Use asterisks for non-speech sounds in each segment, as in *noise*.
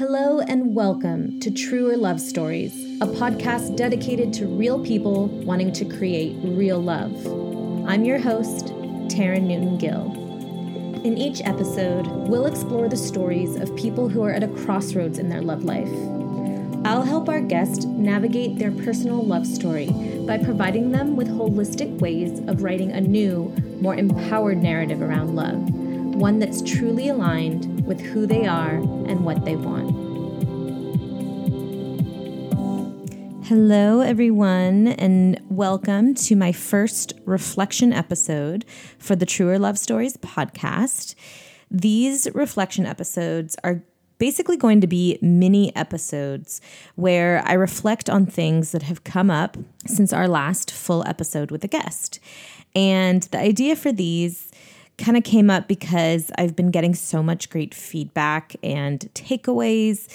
Hello and welcome to Truer Love Stories, a podcast dedicated to real people wanting to create real love. I'm your host, Taryn Newton Gill. In each episode, we'll explore the stories of people who are at a crossroads in their love life. I'll help our guest navigate their personal love story by providing them with holistic ways of writing a new, more empowered narrative around love, one that's truly aligned with who they are and what they want. Hello, everyone, and welcome to my first reflection episode for the Truer Love Stories podcast. These reflection episodes are basically going to be mini episodes where I reflect on things that have come up since our last full episode with a guest. And the idea for these kind of came up because I've been getting so much great feedback and takeaways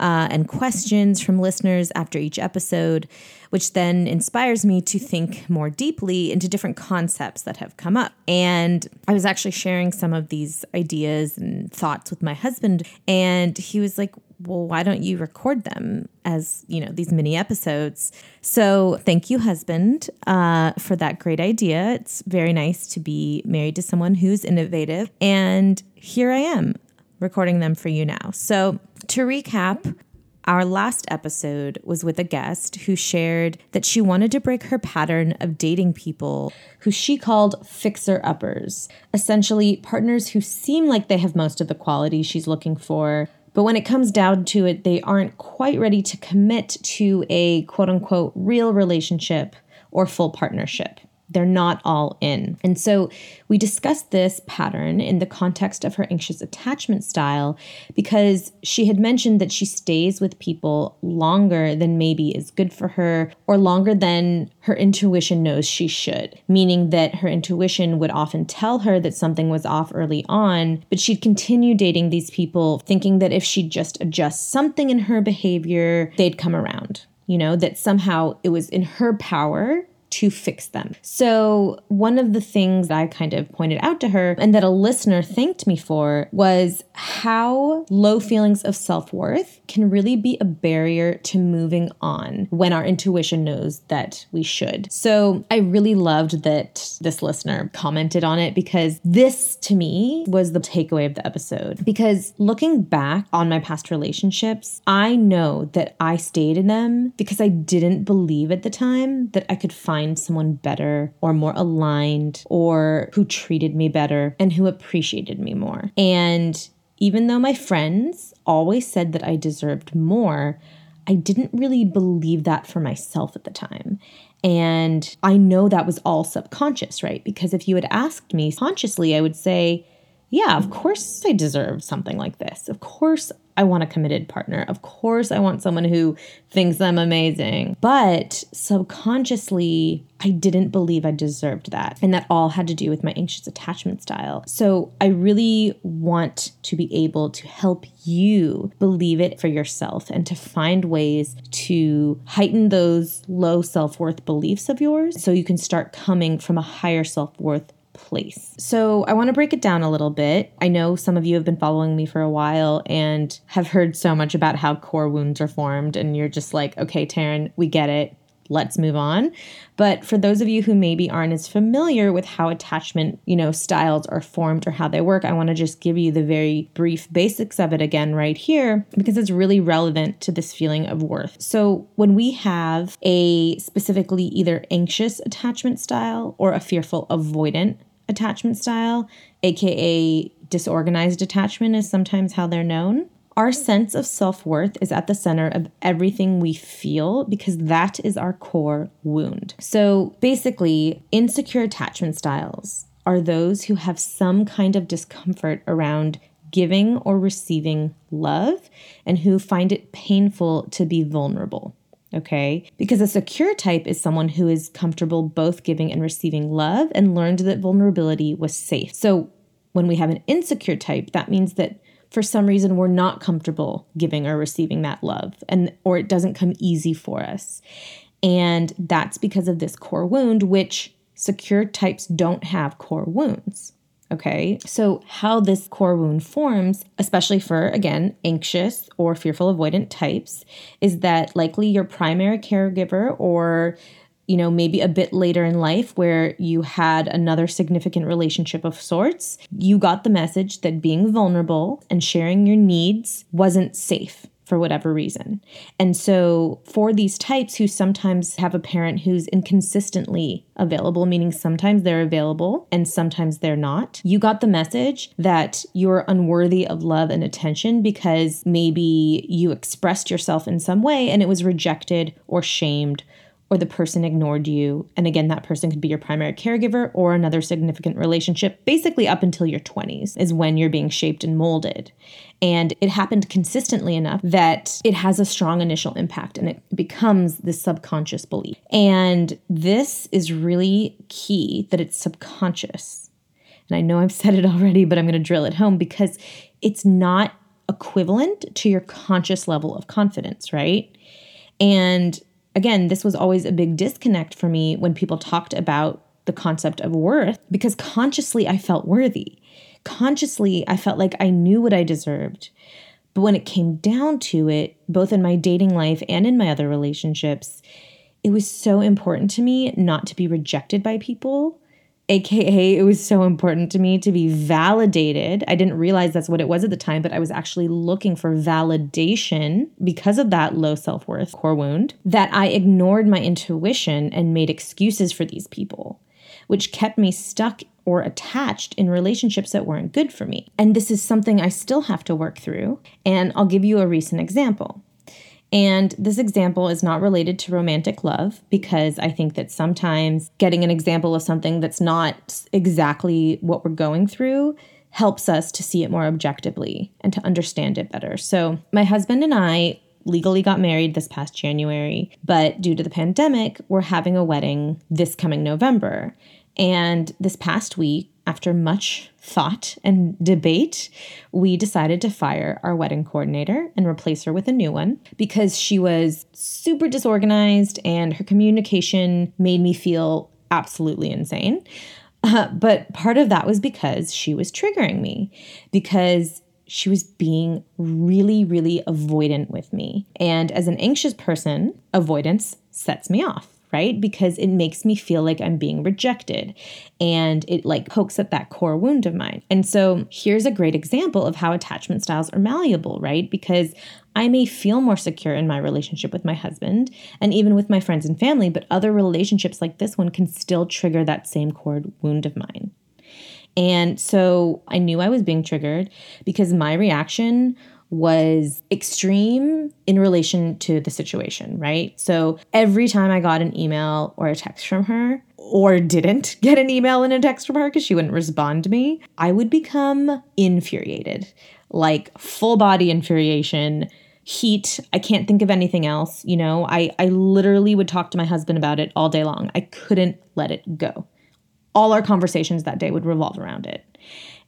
uh, and questions from listeners after each episode, which then inspires me to think more deeply into different concepts that have come up. And I was actually sharing some of these ideas and thoughts with my husband, and he was like, well, why don't you record them as, you know, these mini episodes? So thank you, husband, uh, for that great idea. It's very nice to be married to someone who's innovative. And here I am recording them for you now. So to recap, our last episode was with a guest who shared that she wanted to break her pattern of dating people who she called fixer uppers, essentially partners who seem like they have most of the qualities she's looking for, but when it comes down to it, they aren't quite ready to commit to a quote unquote real relationship or full partnership. They're not all in. And so we discussed this pattern in the context of her anxious attachment style because she had mentioned that she stays with people longer than maybe is good for her or longer than her intuition knows she should, meaning that her intuition would often tell her that something was off early on, but she'd continue dating these people thinking that if she'd just adjust something in her behavior, they'd come around. You know, that somehow it was in her power to fix them. So, one of the things I kind of pointed out to her and that a listener thanked me for was how low feelings of self worth can really be a barrier to moving on when our intuition knows that we should. So, I really loved that this listener commented on it because this to me was the takeaway of the episode. Because looking back on my past relationships, I know that I stayed in them because I didn't believe at the time that I could find find someone better or more aligned or who treated me better and who appreciated me more. And even though my friends always said that I deserved more, I didn't really believe that for myself at the time. And I know that was all subconscious, right? Because if you had asked me consciously, I would say, yeah, of course I deserve something like this. Of course I want a committed partner. Of course, I want someone who thinks I'm amazing. But subconsciously, I didn't believe I deserved that. And that all had to do with my anxious attachment style. So I really want to be able to help you believe it for yourself and to find ways to heighten those low self worth beliefs of yours so you can start coming from a higher self worth place. So I want to break it down a little bit. I know some of you have been following me for a while and have heard so much about how core wounds are formed, and you're just like, okay, Taryn, we get it. Let's move on. But for those of you who maybe aren't as familiar with how attachment, you know, styles are formed or how they work, I want to just give you the very brief basics of it again right here because it's really relevant to this feeling of worth. So, when we have a specifically either anxious attachment style or a fearful avoidant attachment style, aka disorganized attachment, is sometimes how they're known. Our sense of self worth is at the center of everything we feel because that is our core wound. So basically, insecure attachment styles are those who have some kind of discomfort around giving or receiving love and who find it painful to be vulnerable okay? Because a secure type is someone who is comfortable both giving and receiving love and learned that vulnerability was safe. So when we have an insecure type, that means that for some reason we're not comfortable giving or receiving that love and or it doesn't come easy for us. And that's because of this core wound which secure types don't have core wounds. Okay. So, how this core wound forms, especially for, again, anxious or fearful avoidant types, is that likely your primary caregiver or you know, maybe a bit later in life where you had another significant relationship of sorts, you got the message that being vulnerable and sharing your needs wasn't safe for whatever reason. And so, for these types who sometimes have a parent who's inconsistently available, meaning sometimes they're available and sometimes they're not, you got the message that you're unworthy of love and attention because maybe you expressed yourself in some way and it was rejected or shamed or the person ignored you. And again, that person could be your primary caregiver or another significant relationship. Basically, up until your 20s is when you're being shaped and molded. And it happened consistently enough that it has a strong initial impact and it becomes this subconscious belief. And this is really key that it's subconscious. And I know I've said it already, but I'm going to drill it home because it's not equivalent to your conscious level of confidence, right? And again, this was always a big disconnect for me when people talked about the concept of worth because consciously I felt worthy. Consciously, I felt like I knew what I deserved. But when it came down to it, both in my dating life and in my other relationships, it was so important to me not to be rejected by people AKA, it was so important to me to be validated. I didn't realize that's what it was at the time, but I was actually looking for validation because of that low self worth core wound that I ignored my intuition and made excuses for these people, which kept me stuck or attached in relationships that weren't good for me. And this is something I still have to work through. And I'll give you a recent example. And this example is not related to romantic love because I think that sometimes getting an example of something that's not exactly what we're going through helps us to see it more objectively and to understand it better. So, my husband and I legally got married this past January, but due to the pandemic, we're having a wedding this coming November. And this past week, after much thought and debate, we decided to fire our wedding coordinator and replace her with a new one because she was super disorganized and her communication made me feel absolutely insane. Uh, but part of that was because she was triggering me, because she was being really, really avoidant with me. And as an anxious person, avoidance sets me off right? Because it makes me feel like I'm being rejected and it like pokes at that core wound of mine. And so here's a great example of how attachment styles are malleable, right? Because I may feel more secure in my relationship with my husband and even with my friends and family, but other relationships like this one can still trigger that same core wound of mine. And so I knew I was being triggered because my reaction was extreme in relation to the situation, right? So every time I got an email or a text from her, or didn't *laughs* get an email and a text from her because she wouldn't respond to me, I would become infuriated, like full body infuriation, heat. I can't think of anything else. You know, I, I literally would talk to my husband about it all day long. I couldn't let it go. All our conversations that day would revolve around it.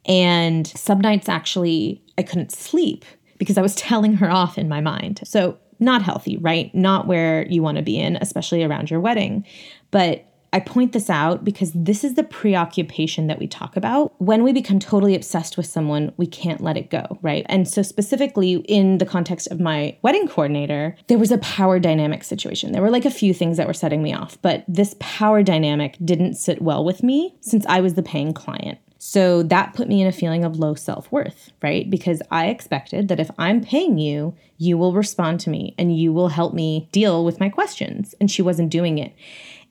And some nights, actually, I couldn't sleep because I was telling her off in my mind. So, not healthy, right? Not where you want to be in, especially around your wedding. But I point this out because this is the preoccupation that we talk about. When we become totally obsessed with someone, we can't let it go, right? And so, specifically in the context of my wedding coordinator, there was a power dynamic situation. There were like a few things that were setting me off, but this power dynamic didn't sit well with me since I was the paying client. So that put me in a feeling of low self worth, right? Because I expected that if I'm paying you, you will respond to me and you will help me deal with my questions. And she wasn't doing it.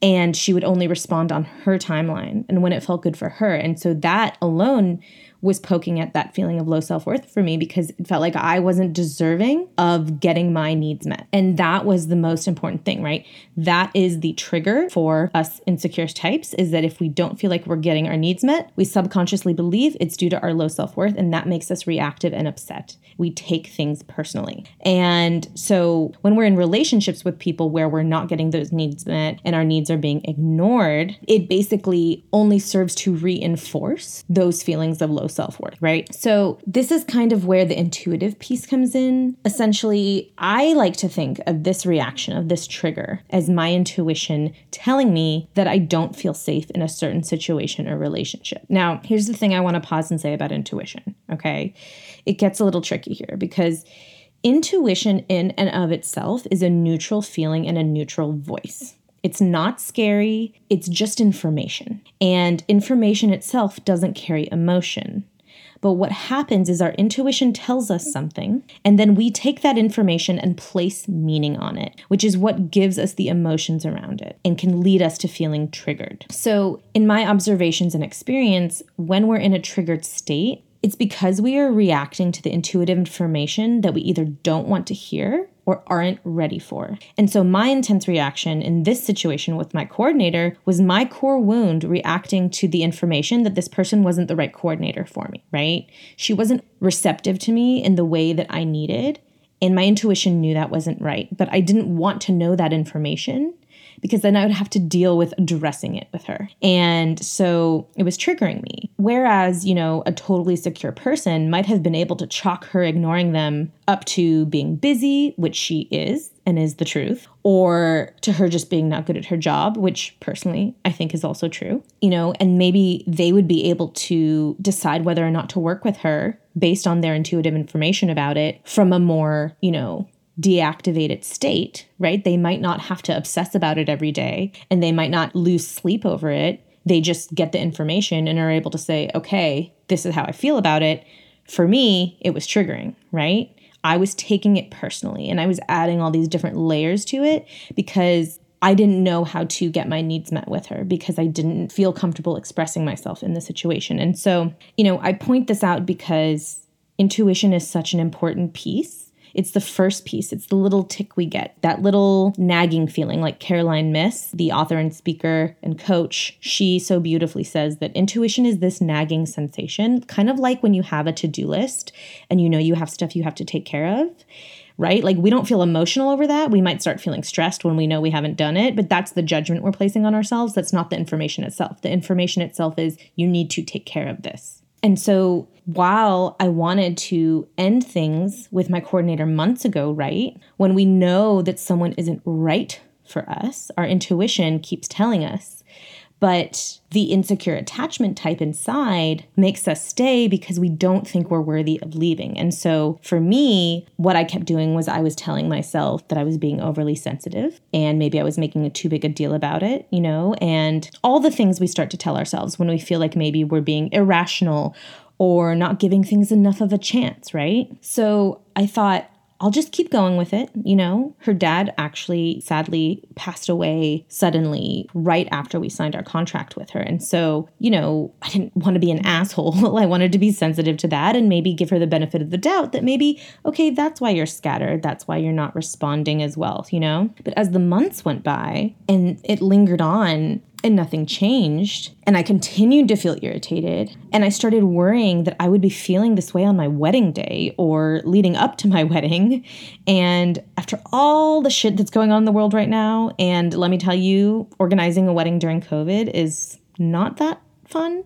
And she would only respond on her timeline and when it felt good for her. And so that alone was poking at that feeling of low self worth for me because it felt like I wasn't deserving of getting my needs met. And that was the most important thing, right? That is the trigger for us insecure types is that if we don't feel like we're getting our needs met, we subconsciously believe it's due to our low self worth. And that makes us reactive and upset. We take things personally. And so when we're in relationships with people where we're not getting those needs met and our needs are being ignored, it basically only serves to reinforce those feelings of low self worth, right? So, this is kind of where the intuitive piece comes in. Essentially, I like to think of this reaction, of this trigger, as my intuition telling me that I don't feel safe in a certain situation or relationship. Now, here's the thing I want to pause and say about intuition, okay? It gets a little tricky here because intuition in and of itself is a neutral feeling and a neutral voice. It's not scary, it's just information. And information itself doesn't carry emotion. But what happens is our intuition tells us something, and then we take that information and place meaning on it, which is what gives us the emotions around it and can lead us to feeling triggered. So, in my observations and experience, when we're in a triggered state, it's because we are reacting to the intuitive information that we either don't want to hear or aren't ready for. And so, my intense reaction in this situation with my coordinator was my core wound reacting to the information that this person wasn't the right coordinator for me, right? She wasn't receptive to me in the way that I needed. And my intuition knew that wasn't right, but I didn't want to know that information because then I would have to deal with addressing it with her. And so it was triggering me. Whereas, you know, a totally secure person might have been able to chalk her ignoring them up to being busy, which she is and is the truth, or to her just being not good at her job, which personally I think is also true, you know, and maybe they would be able to decide whether or not to work with her based on their intuitive information about it from a more, you know, deactivated state, right? They might not have to obsess about it every day and they might not lose sleep over it. They just get the information and are able to say, okay, this is how I feel about it. For me, it was triggering, right? I was taking it personally and I was adding all these different layers to it because I didn't know how to get my needs met with her because I didn't feel comfortable expressing myself in the situation. And so, you know, I point this out because intuition is such an important piece it's the first piece. It's the little tick we get, that little nagging feeling, like Caroline Myss, the author and speaker and coach. She so beautifully says that intuition is this nagging sensation, kind of like when you have a to do list and you know you have stuff you have to take care of right? Like we don't feel emotional over that. We might start feeling stressed when we know we haven't done it, but that's the judgment we're placing on ourselves. That's not the information itself. The information itself is you need to take care of this. And so while I wanted to end things with my coordinator months ago, right? When we know that someone isn't right for us, our intuition keeps telling us but the insecure attachment type inside makes us stay because we don't think we're worthy of leaving. And so for me, what I kept doing was I was telling myself that I was being overly sensitive and maybe I was making a too big a deal about it, you know, and all the things we start to tell ourselves when we feel like maybe we're being irrational or not giving things enough of a chance, right? So I thought, I'll just keep going with it. You know, her dad actually sadly passed away suddenly right after we signed our contract with her. And so, you know, I didn't want to be an asshole. *laughs* I wanted to be sensitive to that and maybe give her the benefit of the doubt that maybe, okay, that's why you're scattered. That's why you're not responding as well, you know? But as the months went by and it lingered on, and nothing changed. And I continued to feel irritated. And I started worrying that I would be feeling this way on my wedding day or leading up to my *laughs* wedding. And after all the shit that's going on in the world right now, and let me tell you, organizing a wedding during COVID is not that fun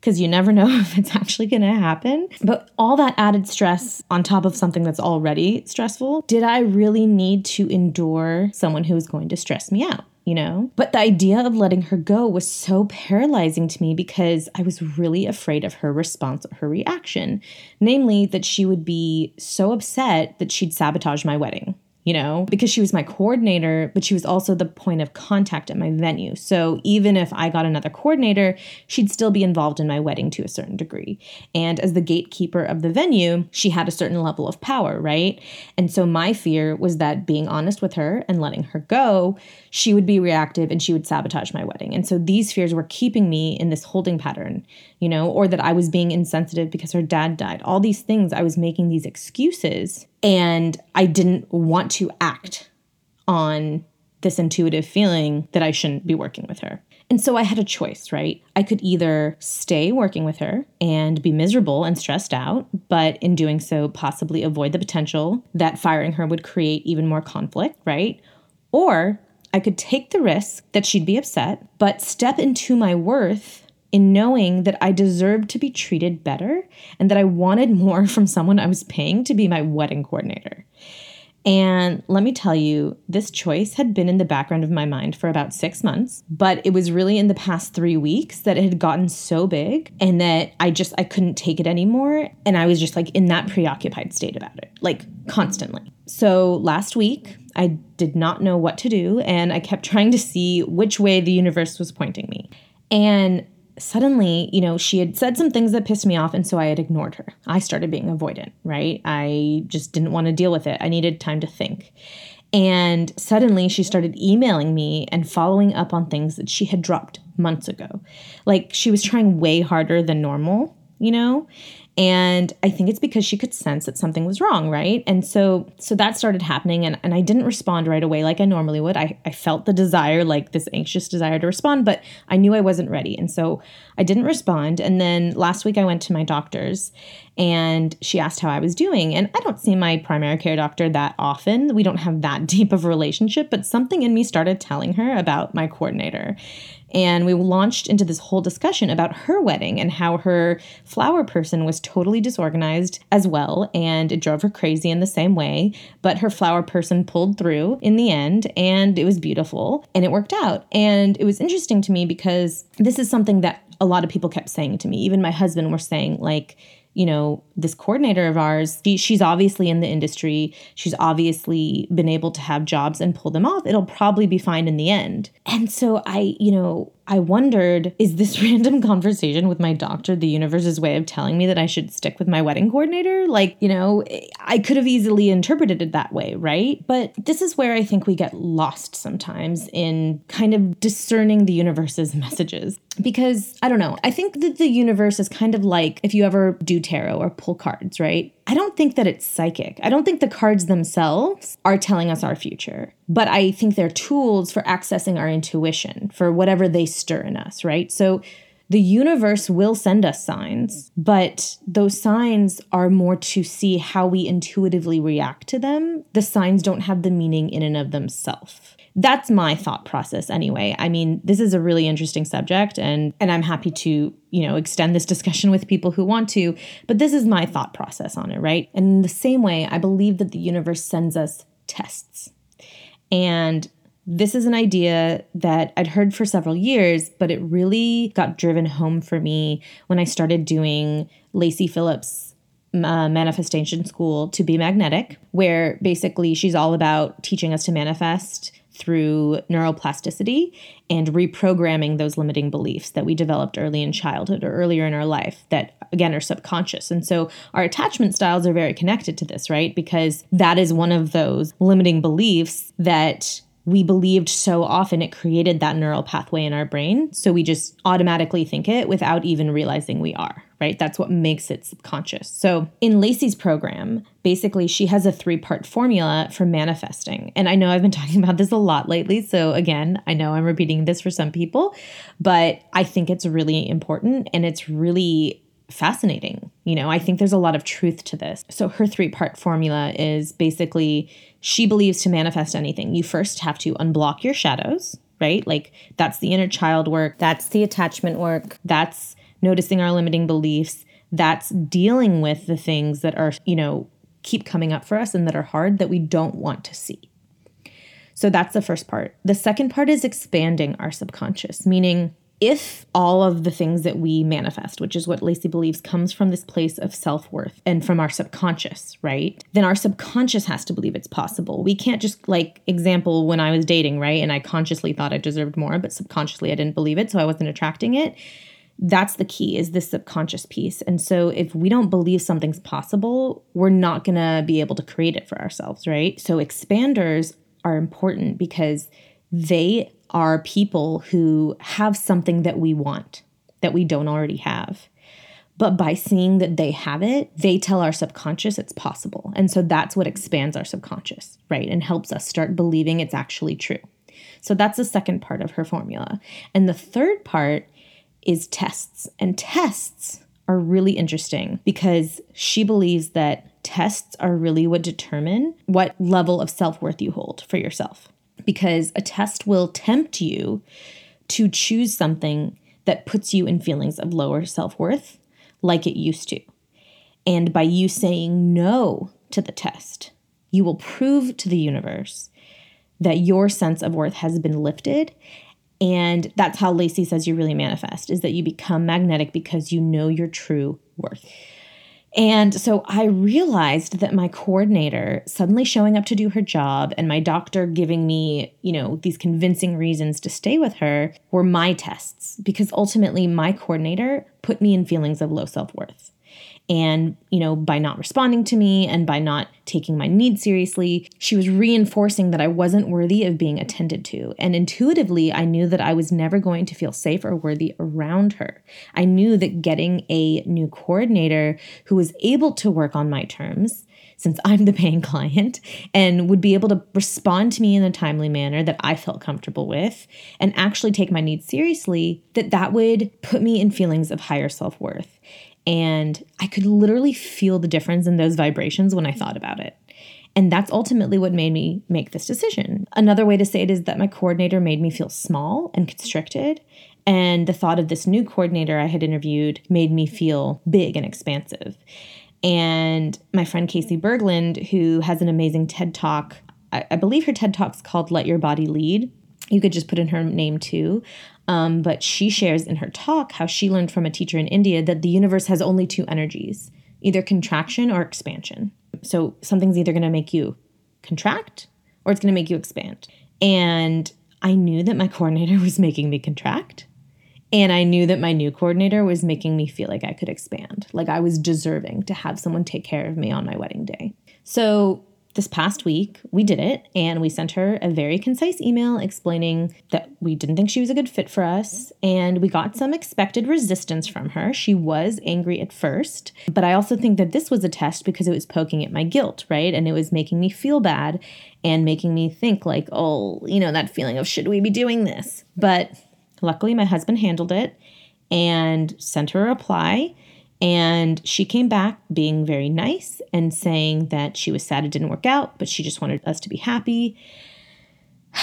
because you never *laughs* know if it's actually going to happen. But all that added stress on top of something that's already stressful, did I really need to endure someone who is going to stress me out? You know? But the idea of letting her go was so paralyzing to me because I was really afraid of her response her reaction. Namely, that she would be so upset that she'd sabotage my wedding you know, because she was my coordinator, but she was also the point of contact at my venue. So even if I got another coordinator, she'd still be involved in my wedding to a certain degree. And as the gatekeeper of the venue, she had a certain level of power, right? And so my fear was that being honest with her and letting her go, she would be reactive and she would sabotage my wedding. And so these fears were keeping me in this holding pattern, you know, or that I was being insensitive because her dad died. All these things, I was making these excuses and I didn't want to act on this intuitive feeling that I shouldn't be working with her. And so I had a choice, right? I could either stay working with her and be miserable and stressed out, but in doing so, possibly avoid the potential that firing her would create even more conflict, right? Or I could take the risk that she'd be upset, but step into my worth in knowing that I deserved to be treated better and that I wanted more *laughs* from someone I was paying to be my wedding coordinator. And let me tell you, this choice had been in the background of my mind for about six months, but it was really in the past three weeks that it had gotten so big and that I just I couldn't take it anymore. And I was just like in that preoccupied state about it, like constantly. So last week, I did not know what to do, and I kept *laughs* trying to see which way the universe was pointing me. And suddenly, you know, she had said some things that pissed me off, and so I had ignored her. I started being avoidant, right? I just didn't want to deal with it. I needed time to think. And suddenly she started emailing me and following up on things that she had dropped months ago. Like she was trying way harder than normal, you know? And i think it's because she could sense that something was wrong right? And so so that started happening and, and i didn't respond right away like i normally would. I, I felt the desire like this anxious desire to respond but i knew i wasn't ready. And so i didn't respond. And then last week i went to my doctor's and she asked how i was doing. And i don't see my primary care doctor that often. We don't have that *laughs* deep of a relationship but something in me started telling her about my coordinator and we launched into this whole discussion about her wedding and how her flower person was totally disorganized as well. And it drove her crazy in the same way. But her flower person pulled through in the end and it was beautiful and it worked out. And it was interesting to me because this is something that a lot of people kept saying to me. Even my husband were saying, like, you know, this coordinator of ours, she, she's obviously in the industry. She's obviously been able to have jobs and pull them off. It'll probably be fine in the end. And so I, you know, I wondered is this *laughs* random conversation with my doctor the universe's way of telling me that I should stick with my wedding coordinator? Like, you know, I could have easily interpreted it that way, right? But this is where I think we get lost sometimes in kind of discerning the universe's *laughs* messages. Because I don't know, I think that the universe is kind of like if you ever do tarot or pull cards, right? I don't think that it's psychic. I don't think the cards themselves are telling us our future, but I think they're tools for accessing our intuition, for whatever they stir in us, right? So the universe will send us signs, but those signs are more to see how we intuitively react to them. The signs don't have the meaning in and of themselves that's my thought process anyway. I mean this is a really interesting subject and and i'm happy to you know extend this *laughs* discussion with people who want to but this is my thought process on it right? And in the same way i believe that the universe sends us tests. And this is an idea that I'd heard for several years, but it really got driven home for me when I started doing Lacy Phillips' uh, manifestation school to be magnetic, where basically she's all about teaching us to manifest through neuroplasticity and reprogramming those limiting beliefs that we developed early in childhood or earlier in our life that again are subconscious. And so our attachment styles are very connected to this, right? Because that is one of those limiting beliefs that we believed so often it created that neural pathway in our brain. So we just automatically think it without even realizing we are, right? That's what makes it subconscious. So in Lacy's program, basically she has a three part formula for manifesting. And I know I've been *laughs* talking about this a lot lately. So again, I know I'm repeating this for some people, but I think it's really important and it's really fascinating. You know, I think there's a lot of truth to this. So her three part formula is basically she believes to manifest anything, you first have to unblock your shadows, right? Like that's the inner child work, that's the attachment work, that's noticing our limiting beliefs, that's dealing with the things that are, you know, keep coming up for us and that are hard that we don't want to see. So that's the first part. The second part is expanding our subconscious, meaning if all of the things that we manifest, which is what Lacy believes comes from this place of self worth and from our subconscious, right? Then our subconscious has to believe it's possible. We can't just, like, example, when I was dating, right? And I consciously thought I deserved more, but subconsciously I didn't believe it, so I wasn't attracting it. That's the key is this subconscious piece. And so if we don't believe something's possible, we're not going to be able to create it for ourselves, right? So expanders are important because they are people who have something that we want that we don't already have. But by seeing that they have it, they tell our subconscious it's possible. And so that's what expands our subconscious, right? And helps us start believing it's actually true. So that's the second part of her formula. And the third part is tests. And tests are really interesting because she believes that tests are really what determine what level of self worth you hold for yourself because a test will tempt you to choose something that puts you in feelings of lower self worth like it used to. And by you saying no to the test, you will prove to the universe that your sense of worth has been lifted. And that's how Lacy says you really manifest is that you become magnetic because you know your true worth. And so I realized that my coordinator suddenly showing up to do her job and my doctor giving me, you know, these convincing reasons to stay with her were my tests because ultimately my coordinator put me in feelings of low self worth. And, you know, by not responding to me and by not taking my needs seriously, she was reinforcing that I wasn't worthy of being attended to. And intuitively, I knew that I was never going to feel safe or worthy around her. I knew that getting a new coordinator who was able to work on my terms since I'm the paying client and would be able to respond to me in a timely manner that I felt comfortable with and actually take my needs seriously, that that would put me in feelings of higher self-worth. And I could literally feel the difference in those vibrations when I thought about it. And that's ultimately what made me make this decision. Another way to say it is that my coordinator made me feel small and constricted. And the thought of this new coordinator I had interviewed made me feel big and expansive. And my friend Casey Berglund, who has an amazing TED Talk, I, I believe her TED Talk's called Let Your Body Lead. You could just put in her name too. Um, but she shares in her talk how she learned from a teacher in India that the universe has only two energies either contraction or expansion. So something's either going to make you contract or it's going to make you expand. And I knew that my *laughs* coordinator was making me contract. And I knew that my new coordinator was making me feel like I could expand, like I was deserving to have someone take care of me on my wedding day. So this past week, we did it and we sent her a very concise email explaining that we didn't think she was a good fit for us. And we got some expected resistance from her. She was angry at first, but I also think that this was a test because it was poking at my guilt, right? And it was making me feel bad and making me think, like, oh, you know, that feeling of should we be doing this? But luckily, my husband handled it and sent her a reply and she came back being very nice and saying that she was sad it didn't work out, but she just wanted us to be happy. *sighs*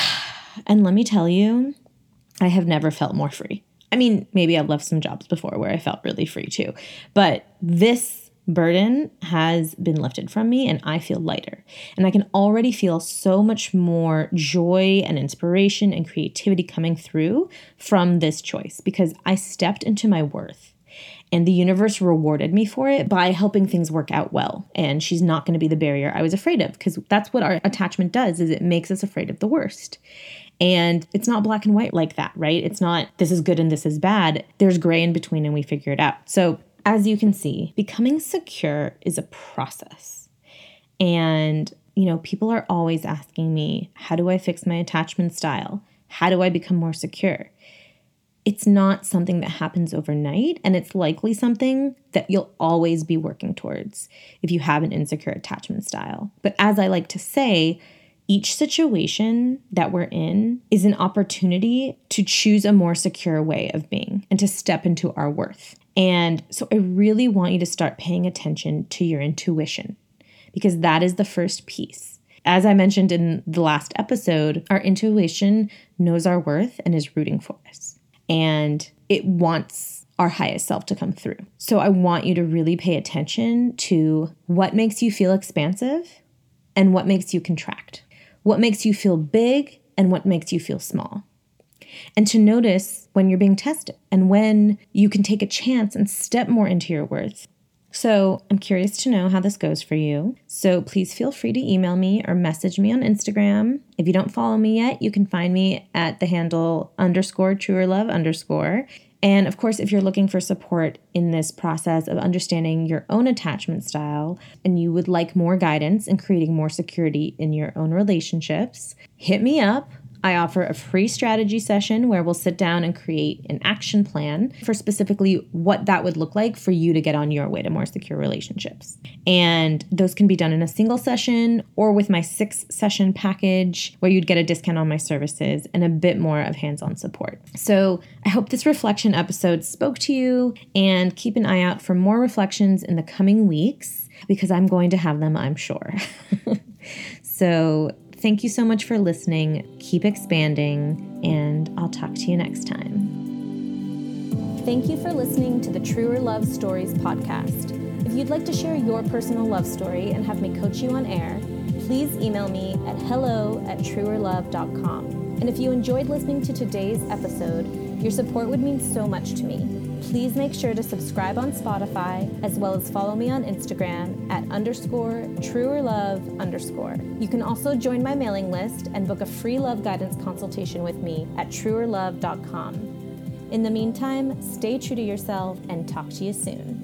And let me tell you, I have never felt more free. I mean, maybe I've left some jobs before where I felt really free too, but this burden has been lifted from me and I feel lighter. And I can already feel so much more joy and inspiration and creativity coming through from this choice because I stepped into my worth and the universe rewarded me for it by helping things work out well. And she's not going to be the barrier i was afraid of because that's what our attachment does is it makes us afraid of the worst. And it's not black and white like that right? It's not this is good and this is bad. There's gray in between and we figure it out. So as you can see becoming secure is a process. And you know people are always asking me how do i fix my attachment style? How do i become more secure it's not something that happens overnight, and it's likely something that you'll always be working towards if you have an insecure attachment style. But as I like to say, each situation that we're in is an opportunity to choose a more secure way of being and to step into our worth. And so I really want you to start paying attention to your intuition because that is the first piece. As I mentioned in the last episode, our intuition knows our worth and is rooting for us and it wants our highest self to come through. So I want you to really pay attention to what makes you feel expansive and what makes you contract, what makes you feel big and what makes you feel small. And to notice when you're being tested and when you can take a chance and step more into your worth so I'm curious to know how this goes for you. So please feel free to email me or message me on Instagram. If you don't follow me yet, you can find me at the handle underscore truer love underscore. And of course, if you're looking for support in this process of understanding your own attachment style and you would like more guidance in creating more security in your own relationships, hit me up. I offer a free strategy session where we'll sit down and create an action plan for specifically what that would look like for you to get on your way to more secure relationships. And those can be done in a single session or with my six session package where you'd get a discount on my services and a bit more of hands on support. So I hope this reflection episode spoke to you and keep an eye out for more reflections in the coming weeks because I'm going to have them, I'm sure. *laughs* so Thank you so much for listening. Keep expanding, and I'll talk to you next time. Thank you for listening to the Truer Love Stories podcast. If you'd like to share your personal love story and have me coach you on air, please email me at hello at truerlove.com. And if you enjoyed listening to today's episode, your support would mean so much to me. Please make sure to subscribe on Spotify as well as follow me on Instagram at underscore truer love underscore. You can also join my mailing list and book a free love guidance consultation with me at truerlove.com. In the meantime, stay true to yourself and talk to you soon.